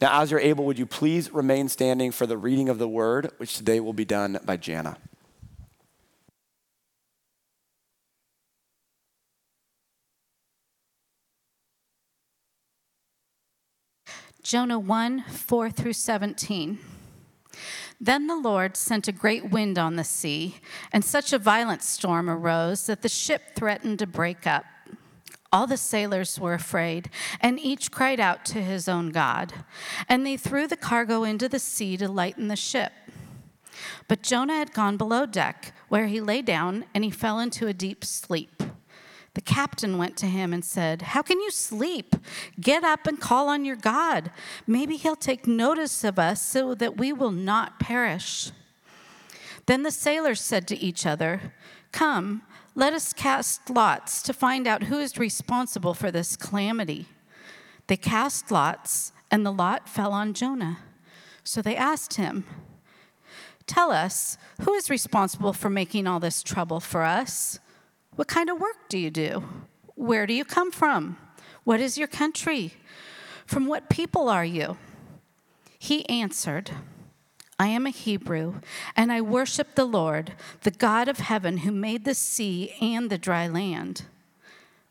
Now, as you're able, would you please remain standing for the reading of the word, which today will be done by Jana. Jonah 1 4 through 17. Then the Lord sent a great wind on the sea, and such a violent storm arose that the ship threatened to break up. All the sailors were afraid, and each cried out to his own God. And they threw the cargo into the sea to lighten the ship. But Jonah had gone below deck, where he lay down, and he fell into a deep sleep. The captain went to him and said, How can you sleep? Get up and call on your God. Maybe he'll take notice of us so that we will not perish. Then the sailors said to each other, Come, let us cast lots to find out who is responsible for this calamity. They cast lots, and the lot fell on Jonah. So they asked him, Tell us, who is responsible for making all this trouble for us? What kind of work do you do? Where do you come from? What is your country? From what people are you? He answered, I am a Hebrew, and I worship the Lord, the God of heaven, who made the sea and the dry land.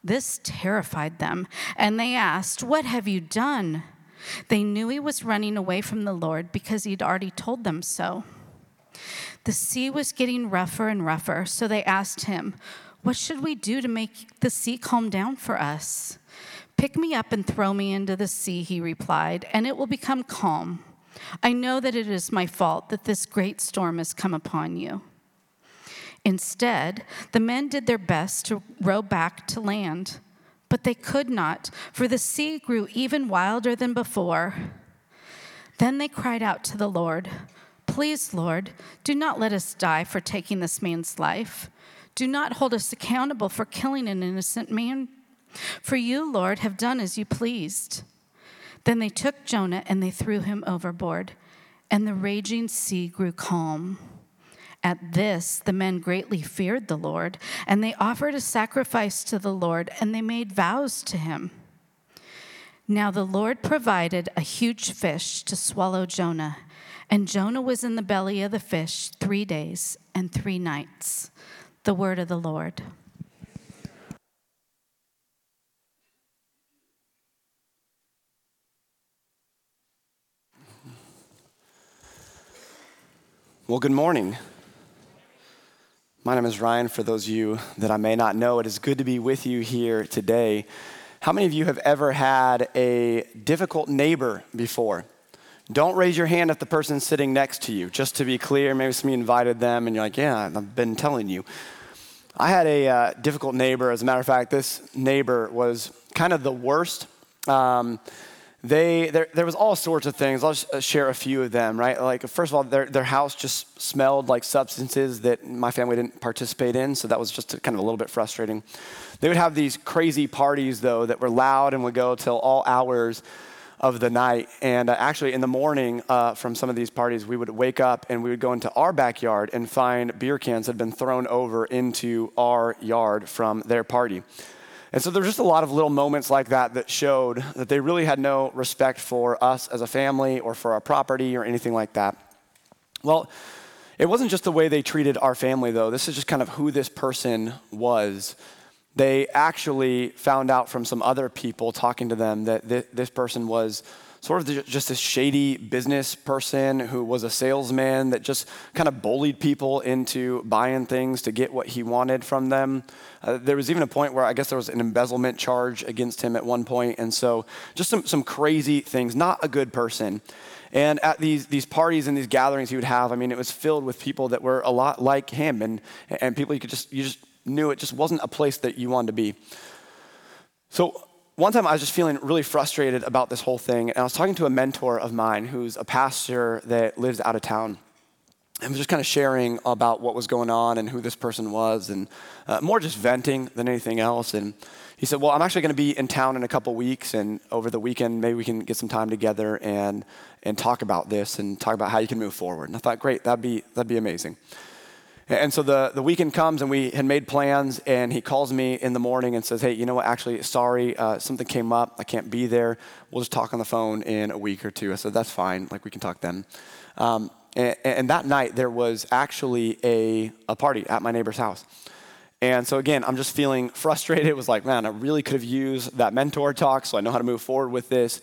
This terrified them, and they asked, What have you done? They knew he was running away from the Lord because he'd already told them so. The sea was getting rougher and rougher, so they asked him, What should we do to make the sea calm down for us? Pick me up and throw me into the sea, he replied, and it will become calm. I know that it is my fault that this great storm has come upon you. Instead, the men did their best to row back to land, but they could not, for the sea grew even wilder than before. Then they cried out to the Lord, Please, Lord, do not let us die for taking this man's life. Do not hold us accountable for killing an innocent man. For you, Lord, have done as you pleased. Then they took Jonah and they threw him overboard, and the raging sea grew calm. At this, the men greatly feared the Lord, and they offered a sacrifice to the Lord, and they made vows to him. Now the Lord provided a huge fish to swallow Jonah, and Jonah was in the belly of the fish three days and three nights. The word of the Lord. Well, good morning. My name is Ryan. For those of you that I may not know, it is good to be with you here today. How many of you have ever had a difficult neighbor before? Don't raise your hand if the person's sitting next to you. Just to be clear, maybe somebody invited them and you're like, yeah, I've been telling you. I had a uh, difficult neighbor. As a matter of fact, this neighbor was kind of the worst. Um, they there, there was all sorts of things. I'll uh, share a few of them right? Like first of all their, their house just smelled like substances that my family didn't participate in so that was just kind of a little bit frustrating. They would have these crazy parties though that were loud and would go till all hours of the night. And uh, actually in the morning uh, from some of these parties we would wake up and we would go into our backyard and find beer cans that had been thrown over into our yard from their party and so there's just a lot of little moments like that that showed that they really had no respect for us as a family or for our property or anything like that. Well, it wasn't just the way they treated our family, though. This is just kind of who this person was. They actually found out from some other people talking to them that this person was sort of just a shady business person who was a salesman that just kind of bullied people into buying things to get what he wanted from them. Uh, there was even a point where I guess there was an embezzlement charge against him at one point, and so just some, some crazy things. Not a good person. And at these, these parties and these gatherings he would have, I mean, it was filled with people that were a lot like him and, and people you could just, you just knew it just wasn't a place that you wanted to be. So one time I was just feeling really frustrated about this whole thing, and I was talking to a mentor of mine who's a pastor that lives out of town. And was just kind of sharing about what was going on and who this person was, and uh, more just venting than anything else. And he said, Well, I'm actually going to be in town in a couple weeks, and over the weekend, maybe we can get some time together and, and talk about this and talk about how you can move forward. And I thought, Great, that'd be, that'd be amazing. And so the, the weekend comes and we had made plans, and he calls me in the morning and says, Hey, you know what? Actually, sorry, uh, something came up. I can't be there. We'll just talk on the phone in a week or two. I said, That's fine. Like, we can talk then. Um, and, and, that night, there was actually a, a party at my neighbor's house. And so, again, I'm just feeling frustrated. It was like, man, I really could have used that mentor talk so I know how to move forward with this.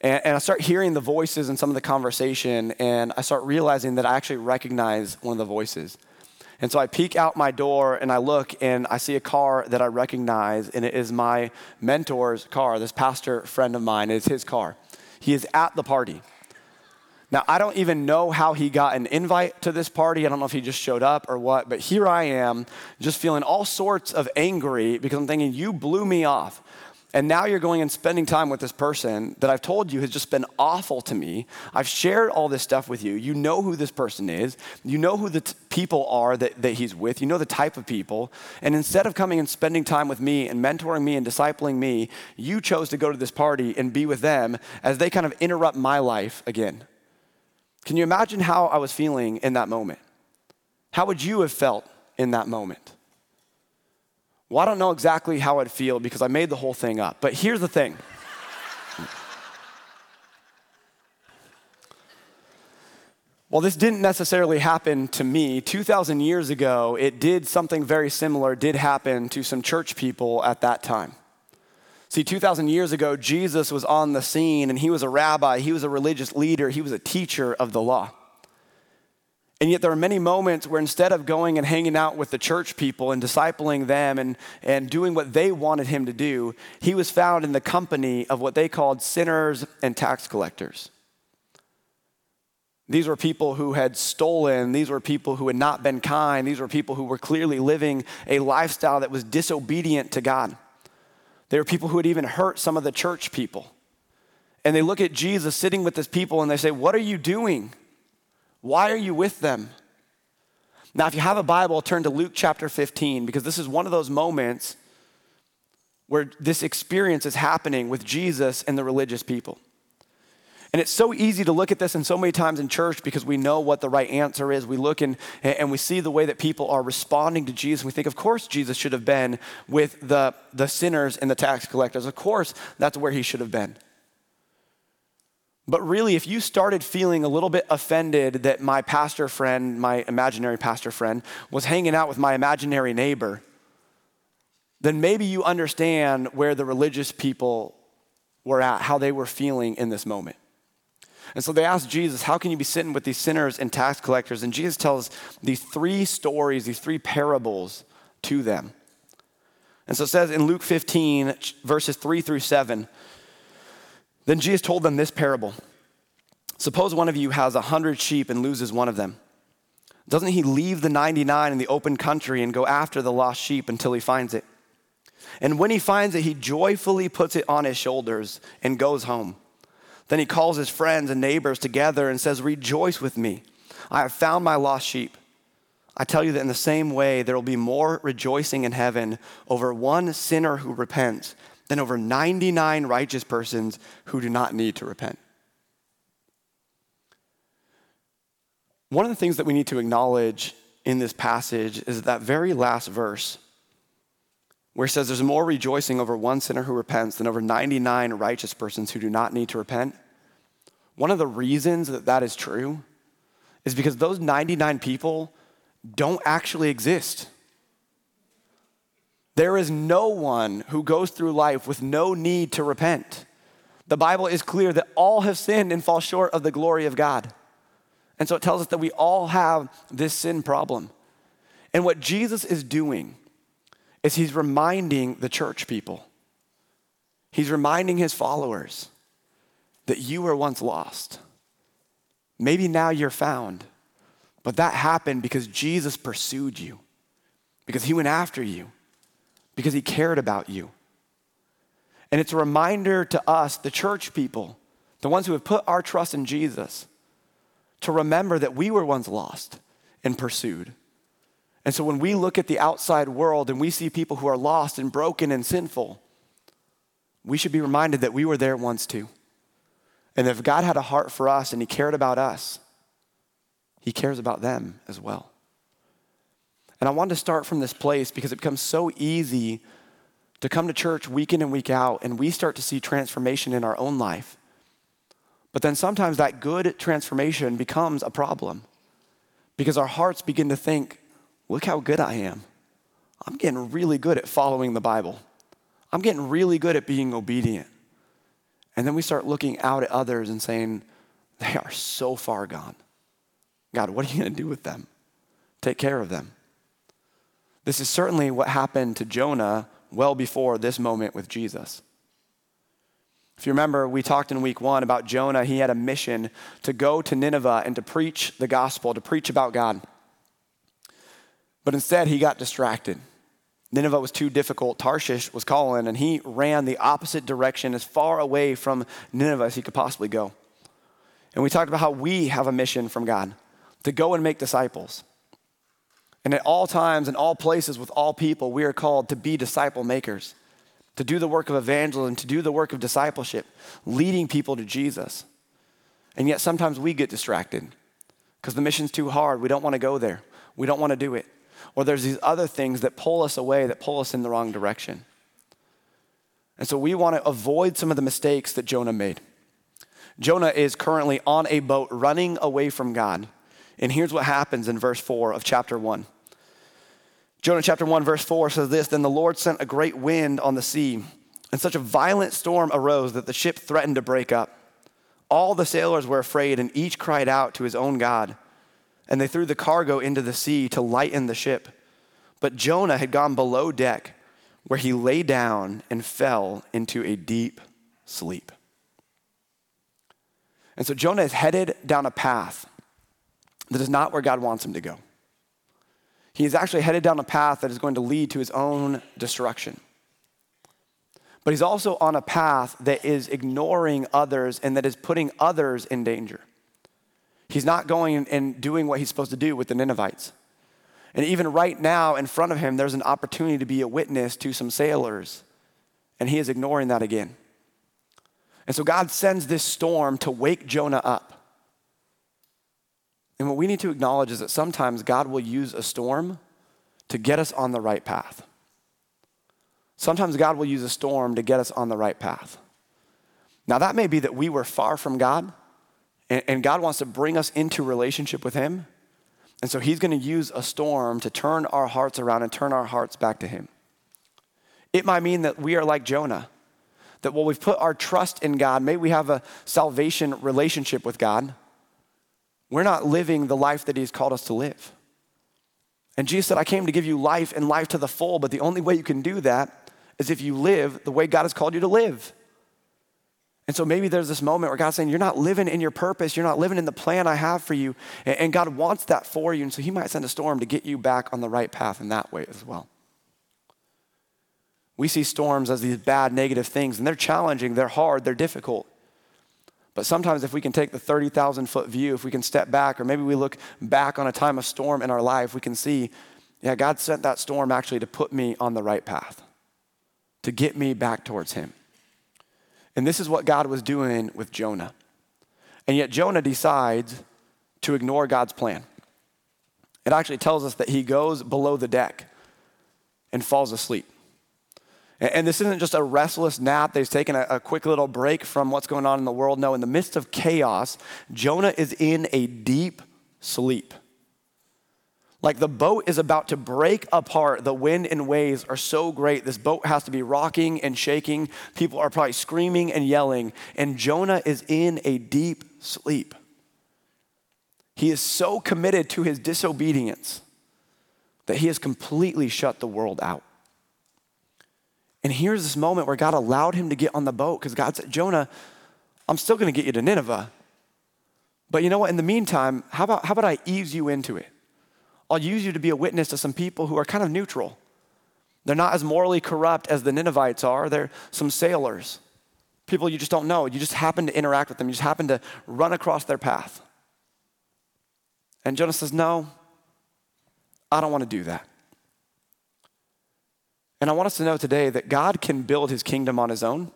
And, and I start hearing the voices in some of the conversation, and I start realizing that I actually recognize one of the voices. And so I peek out my door and I look and I see a car that I recognize, and it is my mentor's car. This pastor friend of mine is his car. He is at the party. Now, I don't even know how he got an invite to this party. I don't know if he just showed up or what, but here I am just feeling all sorts of angry because I'm thinking, you blew me off. And now you're going and spending time with this person that I've told you has just been awful to me. I've shared all this stuff with you. You know who this person is. You know who the t- people are that, that he's with. You know the type of people. And instead of coming and spending time with me and mentoring me and discipling me, you chose to go to this party and be with them as they kind of interrupt my life again. Can you imagine how I was feeling in that moment? How would you have felt in that moment? Well, I don't know exactly how I'd feel because I made the whole thing up. But here's the thing. Well, this didn't necessarily happen to me. 2,000 years ago, it did something very similar, did happen to some church people at that time. See, 2,000 years ago, Jesus was on the scene and he was a rabbi, he was a religious leader, he was a teacher of the law. And yet, there are many moments where instead of going and hanging out with the church people and discipling them and, and doing what they wanted him to do, he was found in the company of what they called sinners and tax collectors. These were people who had stolen. These were people who had not been kind. These were people who were clearly living a lifestyle that was disobedient to God. They were people who had even hurt some of the church people. And they look at Jesus sitting with this people and they say, What are you doing? Why are you with them? Now, if you have a Bible, turn to Luke chapter 15 because this is one of those moments where this experience is happening with Jesus and the religious people. And it's so easy to look at this and so many times in church because we know what the right answer is. We look and, and we see the way that people are responding to Jesus. We think, of course, Jesus should have been with the, the sinners and the tax collectors. Of course, that's where he should have been. But really, if you started feeling a little bit offended that my pastor friend, my imaginary pastor friend, was hanging out with my imaginary neighbor, then maybe you understand where the religious people were at, how they were feeling in this moment. And so they asked Jesus, How can you be sitting with these sinners and tax collectors? And Jesus tells these three stories, these three parables to them. And so it says in Luke 15, verses 3 through 7, then Jesus told them this parable Suppose one of you has a hundred sheep and loses one of them. Doesn't he leave the 99 in the open country and go after the lost sheep until he finds it? And when he finds it, he joyfully puts it on his shoulders and goes home. Then he calls his friends and neighbors together and says, Rejoice with me. I have found my lost sheep. I tell you that in the same way, there will be more rejoicing in heaven over one sinner who repents than over 99 righteous persons who do not need to repent. One of the things that we need to acknowledge in this passage is that very last verse, where it says there's more rejoicing over one sinner who repents than over 99 righteous persons who do not need to repent. One of the reasons that that is true is because those 99 people don't actually exist. There is no one who goes through life with no need to repent. The Bible is clear that all have sinned and fall short of the glory of God. And so it tells us that we all have this sin problem. And what Jesus is doing is he's reminding the church people, he's reminding his followers that you were once lost. Maybe now you're found, but that happened because Jesus pursued you, because he went after you because he cared about you. And it's a reminder to us, the church people, the ones who have put our trust in Jesus, to remember that we were once lost and pursued. And so when we look at the outside world and we see people who are lost and broken and sinful, we should be reminded that we were there once too. And if God had a heart for us and He cared about us, He cares about them as well. And I wanted to start from this place because it becomes so easy to come to church week in and week out, and we start to see transformation in our own life. But then sometimes that good transformation becomes a problem because our hearts begin to think, look how good I am. I'm getting really good at following the Bible. I'm getting really good at being obedient. And then we start looking out at others and saying, they are so far gone. God, what are you going to do with them? Take care of them. This is certainly what happened to Jonah well before this moment with Jesus. If you remember, we talked in week one about Jonah. He had a mission to go to Nineveh and to preach the gospel, to preach about God. But instead, he got distracted. Nineveh was too difficult. Tarshish was calling, and he ran the opposite direction as far away from Nineveh as he could possibly go. And we talked about how we have a mission from God to go and make disciples. And at all times, in all places, with all people, we are called to be disciple makers, to do the work of evangelism, to do the work of discipleship, leading people to Jesus. And yet sometimes we get distracted because the mission's too hard. We don't want to go there, we don't want to do it. Or there's these other things that pull us away, that pull us in the wrong direction. And so we want to avoid some of the mistakes that Jonah made. Jonah is currently on a boat running away from God. And here's what happens in verse 4 of chapter 1. Jonah chapter 1, verse 4 says this Then the Lord sent a great wind on the sea, and such a violent storm arose that the ship threatened to break up. All the sailors were afraid, and each cried out to his own God. And they threw the cargo into the sea to lighten the ship. But Jonah had gone below deck, where he lay down and fell into a deep sleep. And so Jonah is headed down a path that is not where God wants him to go. He is actually headed down a path that is going to lead to his own destruction. But he's also on a path that is ignoring others and that is putting others in danger. He's not going and doing what he's supposed to do with the Ninevites. And even right now, in front of him, there's an opportunity to be a witness to some sailors, and he is ignoring that again. And so God sends this storm to wake Jonah up. And what we need to acknowledge is that sometimes God will use a storm to get us on the right path. Sometimes God will use a storm to get us on the right path. Now, that may be that we were far from God, and God wants to bring us into relationship with Him. And so He's going to use a storm to turn our hearts around and turn our hearts back to Him. It might mean that we are like Jonah that while we've put our trust in God, may we have a salvation relationship with God, we're not living the life that He's called us to live. And Jesus said, I came to give you life and life to the full, but the only way you can do that is if you live the way God has called you to live. And so maybe there's this moment where God's saying, You're not living in your purpose. You're not living in the plan I have for you. And God wants that for you. And so He might send a storm to get you back on the right path in that way as well. We see storms as these bad, negative things, and they're challenging, they're hard, they're difficult. But sometimes, if we can take the 30,000 foot view, if we can step back, or maybe we look back on a time of storm in our life, we can see, yeah, God sent that storm actually to put me on the right path, to get me back towards Him. And this is what God was doing with Jonah. And yet, Jonah decides to ignore God's plan. It actually tells us that he goes below the deck and falls asleep. And this isn't just a restless nap They've taken a, quick little break from what's going on in the world. No, in the midst of chaos, Jonah is in a deep sleep. Like the boat is about to break apart. The wind and waves are so great. This boat has to be rocking and shaking. People are probably screaming and yelling. And Jonah is in a deep sleep. He is so committed to his disobedience that he has completely shut the world out. And here's this moment where God allowed him to get on the boat because God said, Jonah, I'm still going to get you to Nineveh. But you know what? In the meantime, how about, how about I ease you into it? I'll use you to be a witness to some people who are kind of neutral. They're not as morally corrupt as the Ninevites are. They're some sailors, people you just don't know. You just happen to interact with them, you just happen to run across their path. And Jonah says, No, I don't want to do that. And I want us to know today that God can build his kingdom on his own.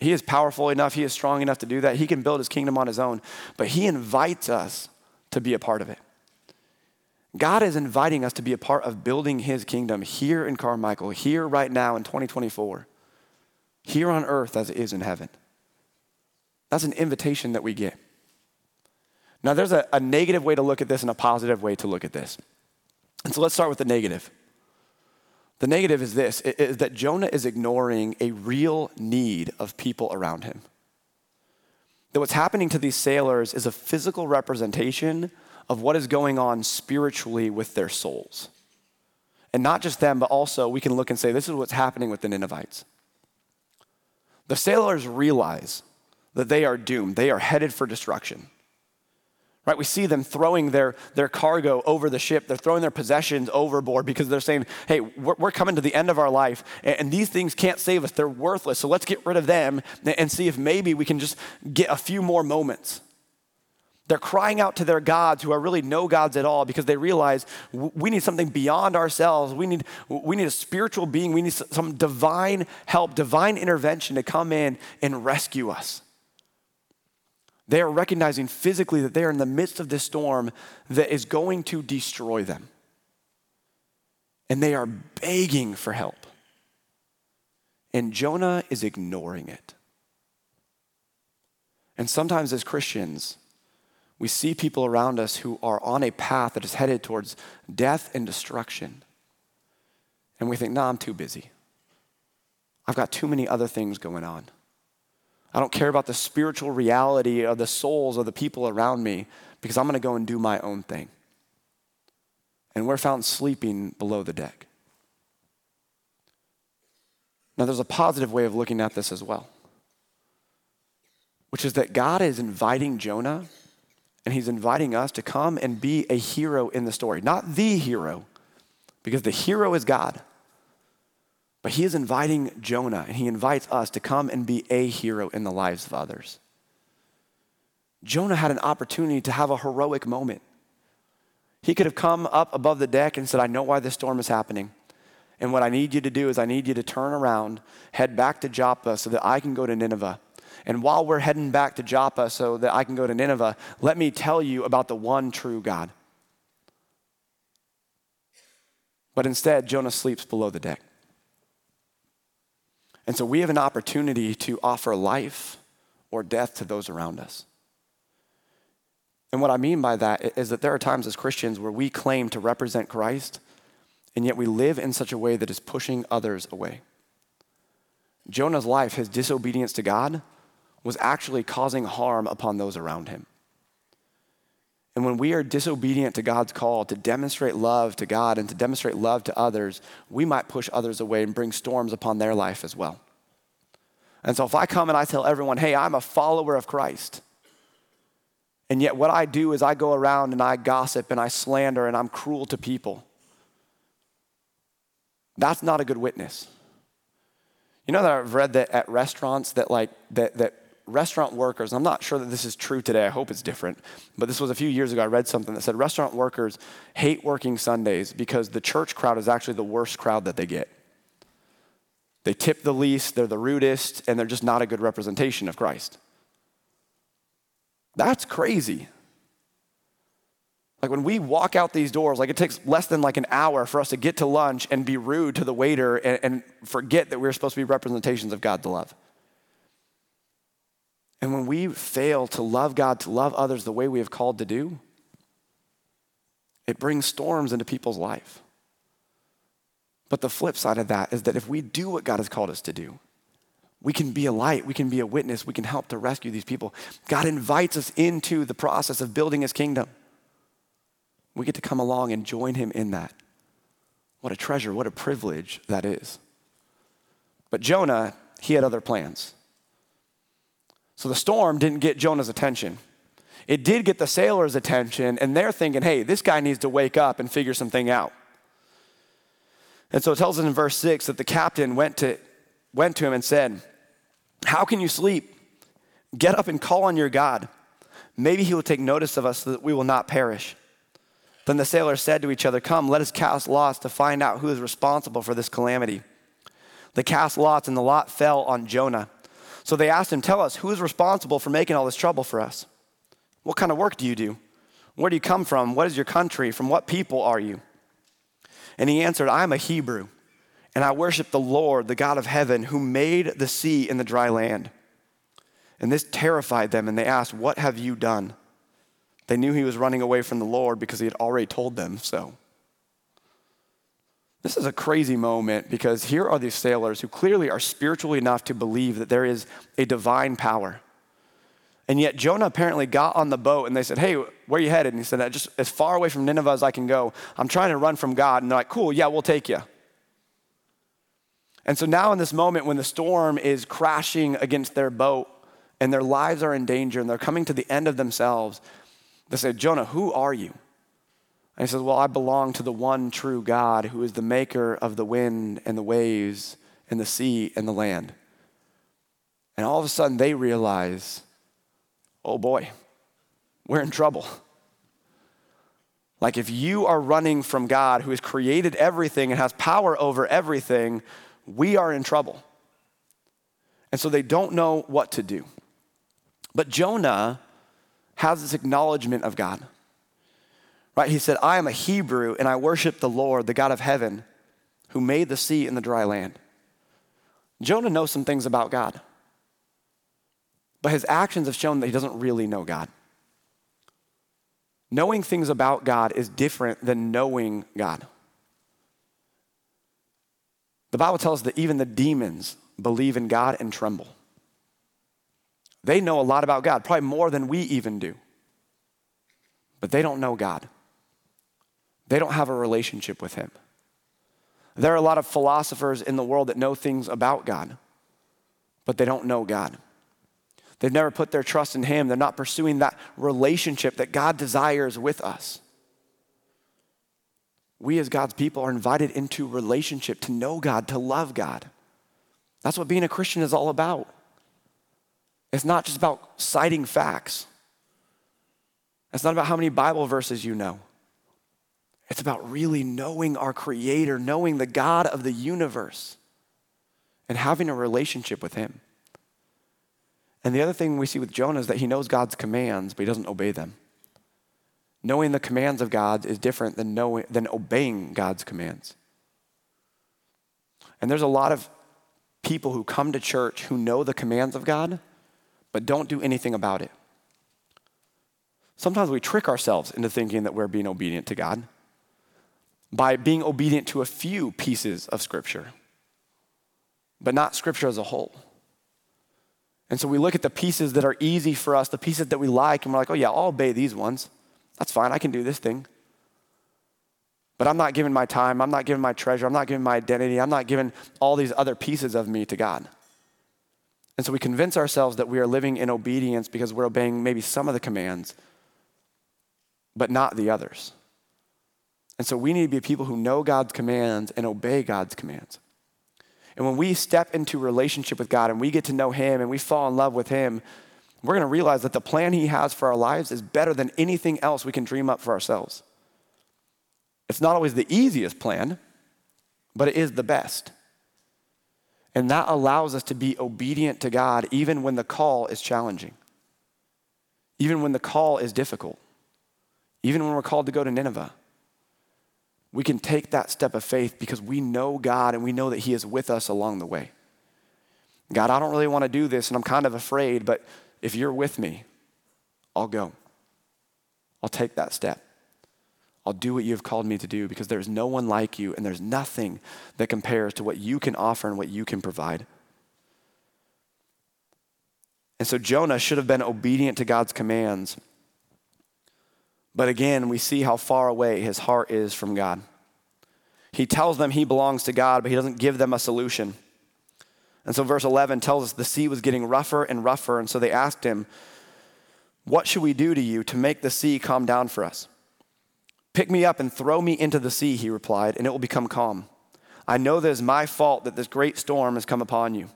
He is powerful enough, he is strong enough to do that. He can build his kingdom on his own, but he invites us to be a part of it. God is inviting us to be a part of building his kingdom here in Carmichael, here right now in 2024, here on earth as it is in heaven. That's an invitation that we get. Now, there's a, a negative way to look at this and a positive way to look at this. And so let's start with the negative. The negative is this is that Jonah is ignoring a real need of people around him. That what's happening to these sailors is a physical representation of what is going on spiritually with their souls. And not just them, but also we can look and say, this is what's happening with the Ninevites. The sailors realize that they are doomed, they are headed for destruction. Right? We see them throwing their, their cargo over the ship. They're throwing their possessions overboard because they're saying, hey, we're, we're coming to the end of our life, and, and, these things can't save us. They're worthless. So let's get rid of them and see if maybe we can just get a few more moments. They're crying out to their gods who are really no gods at all because they realize we need something beyond ourselves. We need, we need a spiritual being. We need some divine help, divine intervention to come in and rescue us. They are recognizing physically that they are in the midst of this storm that is going to destroy them. And they are begging for help. And Jonah is ignoring it. And sometimes, as Christians, we see people around us who are on a path that is headed towards death and destruction. And we think, nah, I'm too busy. I've got too many other things going on. I don't care about the spiritual reality of the souls of the people around me because I'm going to go and do my own thing. And we're found sleeping below the deck. Now, there's a positive way of looking at this as well, which is that God is inviting Jonah and he's inviting us to come and be a hero in the story. Not the hero, because the hero is God. But he is inviting Jonah and he invites us to come and be a hero in the lives of others. Jonah had an opportunity to have a heroic moment. He could have come up above the deck and said, I know why this storm is happening. And what I need you to do is, I need you to turn around, head back to Joppa so that I can go to Nineveh and while we're heading back to Joppa so that I can go to Nineveh, let me tell you about the one true God. But instead, Jonah sleeps below the deck. And so we have an opportunity to offer life or death to those around us. And what I mean by that is that there are times as Christians where we claim to represent Christ, and yet we live in such a way that is pushing others away. Jonah's life, his disobedience to God, was actually causing harm upon those around him. And when we are disobedient to God's call to demonstrate love to God and to demonstrate love to others, we might push others away and bring storms upon their life as well. And so if I come and I tell everyone, hey, I'm a follower of Christ, and yet what I do is I go around and I gossip and I slander and I'm cruel to people, that's not a good witness. You know that I've read that at restaurants that like that that restaurant workers, I'm not sure that this is true today, I hope it's different, but this was a few years ago. I read something that said restaurant workers hate working Sundays because the church crowd is actually the worst crowd that they get. They tip the least, they're the rudest, and they're just not a good representation of Christ. That's crazy. Like when we walk out these doors, like it takes less than like an hour for us to get to lunch and be rude to the waiter and, and forget that we're supposed to be representations of God's love. And when we fail to love God, to love others the way we have called to do, it brings storms into people's life. But the flip side of that is that if we do what God has called us to do, we can be a light, we can be a witness, we can help to rescue these people. God invites us into the process of building his kingdom. We get to come along and join him in that. What a treasure, what a privilege that is. But Jonah, he had other plans. So the storm didn't get Jonah's attention. It did get the sailors' attention, and they're thinking, hey, this guy needs to wake up and figure something out. And so it tells us in verse 6 that the captain went to, went to him and said, How can you sleep? Get up and call on your God. Maybe he will take notice of us so that we will not perish. Then the sailors said to each other, Come, let us cast lots to find out who is responsible for this calamity. They cast lots, and the lot fell on Jonah. So they asked him, Tell us, who is responsible for making all this trouble for us? What kind of work do you do? Where do you come from? What is your country? From what people are you? And he answered, I am a Hebrew, and I worship the Lord, the God of heaven, who made the sea and the dry land. And this terrified them, and they asked, What have you done? They knew he was running away from the Lord because he had already told them so. This is a crazy moment because here are these sailors who clearly are spiritually enough to believe that there is a divine power. And yet Jonah apparently got on the boat and they said, Hey, where are you headed? And he said, Just as far away from Nineveh as I can go. I'm trying to run from God. And they're like, Cool, yeah, we'll take you. And so now, in this moment when the storm is crashing against their boat and their lives are in danger and they're coming to the end of themselves, they say, Jonah, who are you? And he says, Well, I belong to the one true God who is the maker of the wind and the waves and the sea and the land. And all of a sudden they realize, oh boy, we're in trouble. Like if you are running from God who has created everything and has power over everything, we are in trouble. And so they don't know what to do. But Jonah has this acknowledgement of God. Right? He said, I am a Hebrew and I worship the Lord, the God of heaven, who made the sea and the dry land. Jonah knows some things about God, but his actions have shown that he doesn't really know God. Knowing things about God is different than knowing God. The Bible tells us that even the demons believe in God and tremble. They know a lot about God, probably more than we even do, but they don't know God. They don't have a relationship with Him. There are a lot of philosophers in the world that know things about God, but they don't know God. They've never put their trust in Him. They're not pursuing that relationship that God desires with us. We, as God's people, are invited into relationship to know God, to love God. That's what being a Christian is all about. It's not just about citing facts, it's not about how many Bible verses you know. It's about really knowing our Creator, knowing the God of the universe, and having a relationship with Him. And the other thing we see with Jonah is that he knows God's commands, but he doesn't obey them. Knowing the commands of God is different than, knowing, than obeying God's commands. And there's a lot of people who come to church who know the commands of God, but don't do anything about it. Sometimes we trick ourselves into thinking that we're being obedient to God by being obedient to a few pieces of Scripture, but not Scripture as a whole. And so we look at the pieces that are easy for us, the pieces that we like, and we're like, oh, yeah, I'll obey these ones. That's fine, I can do this thing. But I'm not giving my time, I'm not giving my treasure, I'm not giving my identity, I'm not giving all these other pieces of me to God. And so we convince ourselves that we are living in obedience because we're obeying maybe some of the commands, but not the others. And so we need to be people who know God's commands and obey God's commands. And when we step into relationship with God and we get to know Him and we fall in love with Him, we're going to realize that the plan He has for our lives is better than anything else we can dream up for ourselves. It's not always the easiest plan, but it is the best. And that allows us to be obedient to God even when the call is challenging, even when the call is difficult, even when we're called to go to Nineveh we can take that step of faith because we know God and we know that He is with us along the way. God, I don't really want to do this and I'm kind of afraid, but if you're with me, I'll go. I'll take that step. I'll do what you've called me to do because there's no one like you and there's nothing that compares to what you can offer and what you can provide. And so Jonah should have been obedient to God's commands but again, we see how far away his heart is from God. He tells them he belongs to God, but he doesn't give them a solution. And so, verse 11 tells us the sea was getting rougher and rougher. And so they asked him, What should we do to you to make the sea calm down for us? Pick me up and throw me into the sea, he replied, and it will become calm. I know that it is my fault that this great storm has come upon you.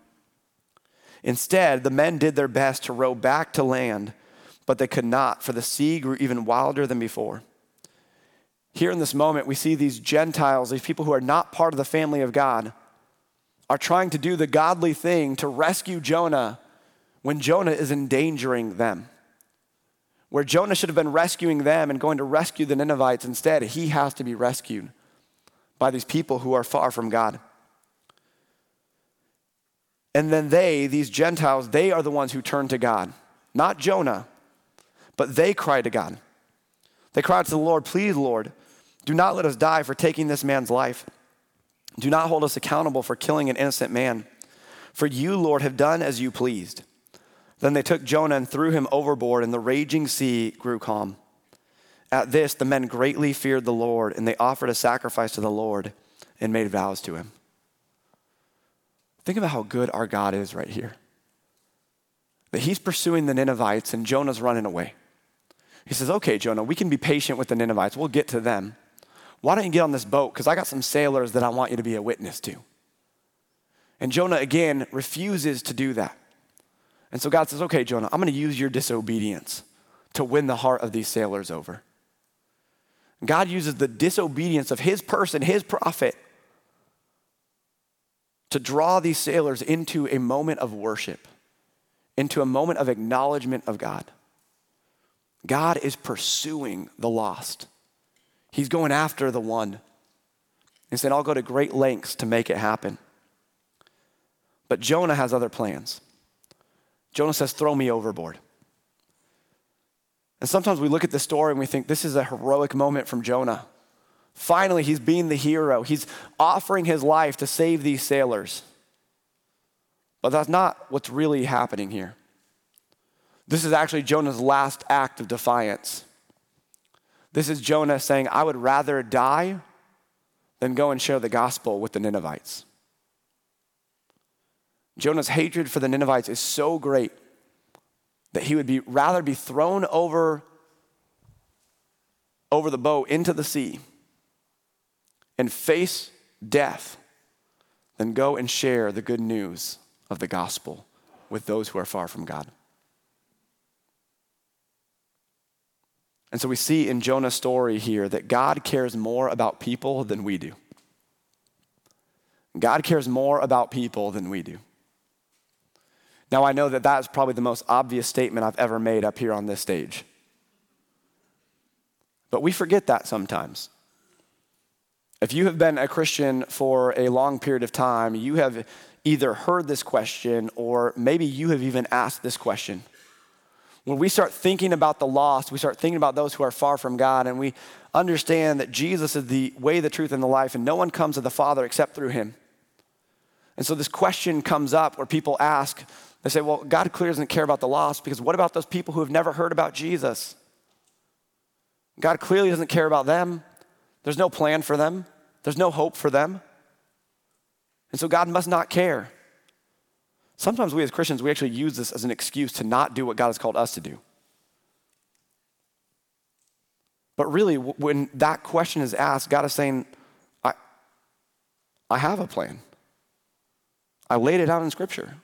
Instead, the men did their best to row back to land but they could not, for the sea grew even wilder than before. Here in this moment, we see these Gentiles, these people who are not part of the family of God, are trying to do the godly thing to rescue Jonah when Jonah is endangering them. Where Jonah should have been rescuing them and going to rescue the Ninevites, instead, he has to be rescued by these people who are far from God. And then they, these Gentiles, they are the ones who turn to God. Not Jonah, but they cry to God. They cry to the Lord, Please, Lord, do not let us die for taking this man's life. Do not hold us accountable for killing an innocent man. For you, Lord, have done as you pleased. Then they took Jonah and threw him overboard, and the raging sea grew calm. At this, the men greatly feared the Lord, and they offered a sacrifice to the Lord and made vows to him. Think about how good our God is right here. That he's pursuing the Ninevites, and Jonah's running away. He says, Okay, Jonah, we can be patient with the Ninevites. We'll get to them. Why don't you get on this boat? Because I got some sailors that I want you to be a witness to. And Jonah, again, refuses to do that. And so God says, Okay, Jonah, I'm going to use your disobedience to win the heart of these sailors over. God uses the disobedience of his person, his prophet, to draw these sailors into a moment of worship, into a moment of acknowledgement of God. God is pursuing the lost. He's going after the one. He said, I'll go to great lengths to make it happen. But Jonah has other plans. Jonah says, Throw me overboard. And sometimes we look at the story and we think this is a heroic moment from Jonah. Finally, he's being the hero. He's offering his life to save these sailors. But that's not what's really happening here. This is actually Jonah's last act of defiance. This is Jonah saying, I would rather die than go and share the gospel with the Ninevites. Jonah's hatred for the Ninevites is so great that he would be rather be thrown over over the boat into the sea and face death than go and share the good news of the gospel with those who are far from God. And so we see in Jonah's story here that God cares more about people than we do. God cares more about people than we do. Now, I know that that is probably the most obvious statement I've ever made up here on this stage. But we forget that sometimes. If you have been a Christian for a long period of time, you have either heard this question or maybe you have even asked this question. When we start thinking about the lost, we start thinking about those who are far from God, and we understand that Jesus is the way, the truth, and the life, and no one comes to the Father except through him. And so this question comes up where people ask, they say, well, God clearly doesn't care about the lost because what about those people who have never heard about Jesus? God clearly doesn't care about them. There's no plan for them, there's no hope for them. And so God must not care. Sometimes we as Christians, we actually use this as an excuse to not do what God has called us to do. But really, when that question is asked, God is saying, I, I have a plan. I laid it out in Scripture.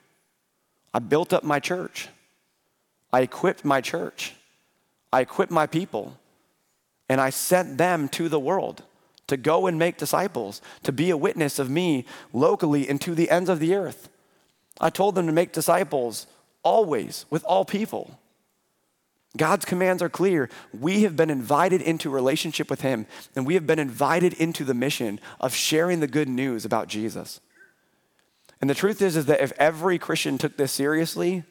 I built up my church. I equipped my church. I equipped my people. And I sent them to the world to go and make disciples, to be a witness of me locally and to the ends of the earth. I told them to make disciples always with all people. God's commands are clear. We have been invited into relationship with Him, and we have been invited into the mission of sharing the good news about Jesus. And the truth is, is that if every Christian took this seriously,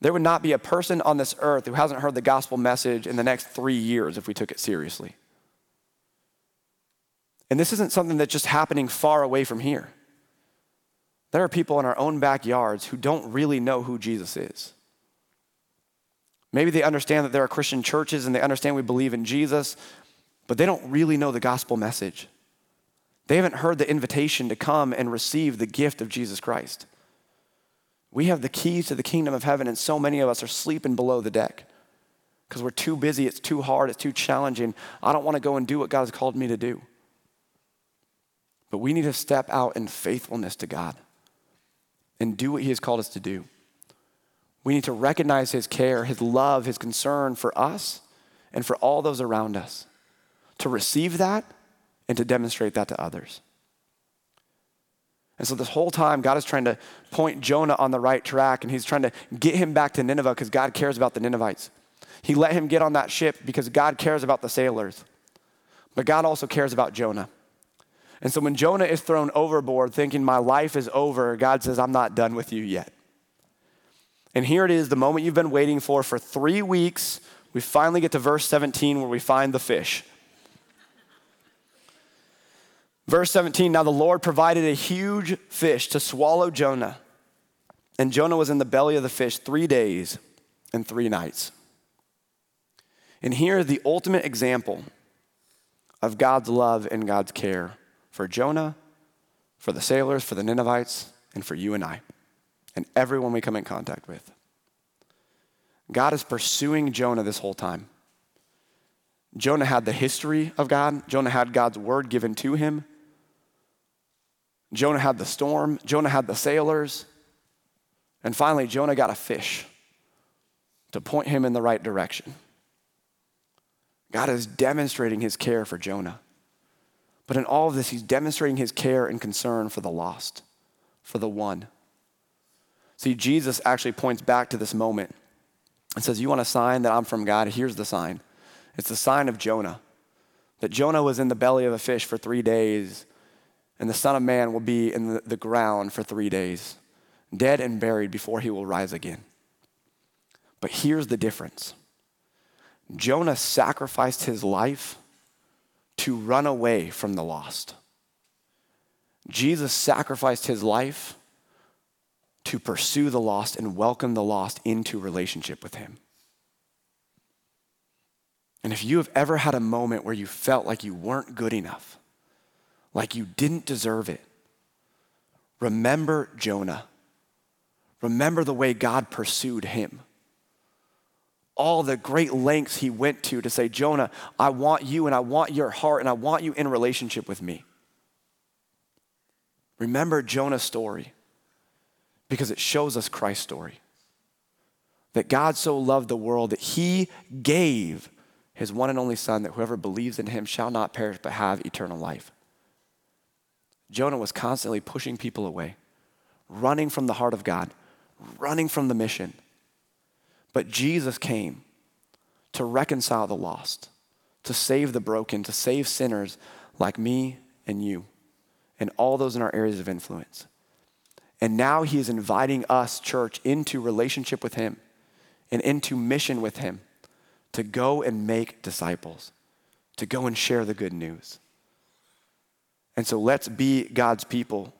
there would not be a person on this earth who hasn't heard the gospel message in the next three years if we took it seriously. And this isn't something that's just happening far away from here. There are people in our own backyards who don't really know who Jesus is. Maybe they understand that there are Christian churches and they understand we believe in Jesus, but they don't really know the gospel message. They haven't heard the invitation to come and receive the gift of Jesus Christ. We have the keys to the kingdom of heaven, and so many of us are sleeping below the deck because we're too busy, it's too hard, it's too challenging. I don't want to go and do what God has called me to do. But we need to step out in faithfulness to God and do what He has called us to do. We need to recognize His care, His love, His concern for us and for all those around us. To receive that and to demonstrate that to others. And so, this whole time, God is trying to point Jonah on the right track, and he's trying to get him back to Nineveh because God cares about the Ninevites. He let him get on that ship because God cares about the sailors. But God also cares about Jonah. And so when Jonah is thrown overboard thinking, My life is over, God says, I'm not done with you yet. And here it is, the moment you've been waiting for for three weeks. We finally get to verse 17 where we find the fish. Verse 17 Now the Lord provided a huge fish to swallow Jonah. And Jonah was in the belly of the fish three days and three nights. And here is the ultimate example of God's love and God's care for Jonah, for the sailors, for the Ninevites, and for you and I, and everyone we come in contact with. God is pursuing Jonah this whole time. Jonah had the history of God, Jonah had God's word given to him. Jonah had the storm, Jonah had the sailors, and finally, Jonah got a fish to point him in the right direction. God is demonstrating his care for Jonah. But in all of this, he's demonstrating his care and concern for the lost, for the one. See, Jesus actually points back to this moment and says, You want a sign that I'm from God? Here's the sign. It's the sign of Jonah. That Jonah was in the belly of a fish for three days, and the Son of Man will be in the, ground for three days, dead and buried before he will rise again. But here's the difference Jonah sacrificed his life to run away from the lost. Jesus sacrificed his life to pursue the lost and welcome the lost into relationship with him. And if you have ever had a moment where you felt like you weren't good enough, like you didn't deserve it, remember Jonah. Remember the way God pursued him all the great lengths he went to to say, Jonah, I want you and I want your heart and I want you in relationship with me. Remember Jonah's story because it shows us Christ's story. That God so loved the world that he gave his one and only Son, that whoever believes in him shall not perish but have eternal life. Jonah was constantly pushing people away, running from the heart of God, running from the mission but Jesus came to reconcile the lost, to save the broken, to save sinners like me and you, and all those in our areas of influence. And now he is inviting us, church, into relationship with him and into mission with him to go and make disciples, to go and share the good news. And so let's be God's people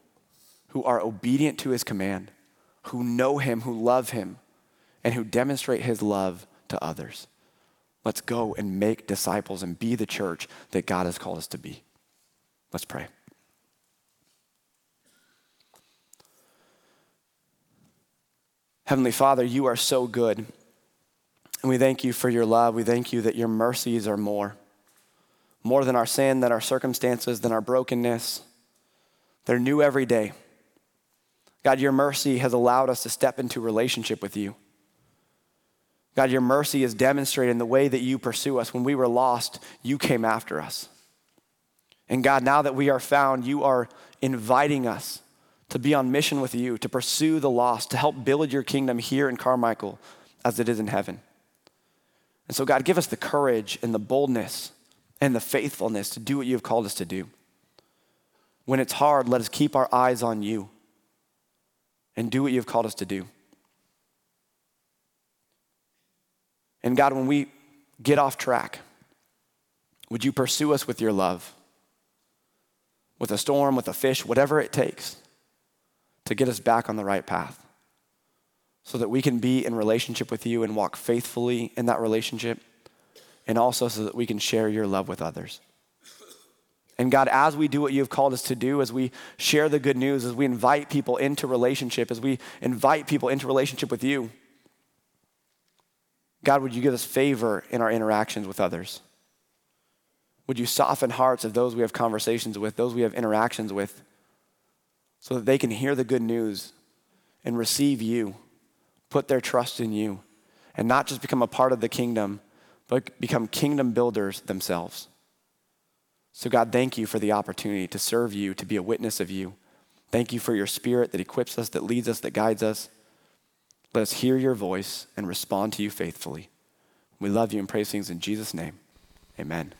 who are obedient to his command, who know him, who love him and who demonstrate his love to others. Let's go and make disciples and be the church that God has called us to be. Let's pray. Heavenly Father, you are so good. And we thank you for your love. We thank you that your mercies are more. More than our sin, than our circumstances, than our brokenness. They're new every day. God, your mercy has allowed us to step into relationship with you. God, your mercy is demonstrated in the way that you pursue us. When we were lost, you came after us. And God, now that we are found, you are inviting us to be on mission with you, to pursue the lost, to help build your kingdom here in Carmichael as it is in heaven. And so, God, give us the courage and the boldness and the faithfulness to do what you have called us to do. When it's hard, let us keep our eyes on you and do what you have called us to do. And God, when we get off track, would you pursue us with your love? With a storm, with a fish, whatever it takes to get us back on the right path so that we can be in relationship with you and walk faithfully in that relationship, and also so that we can share your love with others. And God, as we do what you've called us to do, as we share the good news, as we invite people into relationship, as we invite people into relationship with you, God, would you give us favor in our interactions with others? Would you soften hearts of those we have conversations with, those we have interactions with, so that they can hear the good news and receive you, put their trust in you, and not just become a part of the kingdom, but become kingdom builders themselves? So, God, thank you for the opportunity to serve you, to be a witness of you. Thank you for your spirit that equips us, that leads us, that guides us. Let us hear your voice and respond to you faithfully. We love you and praise things in Jesus' name. Amen.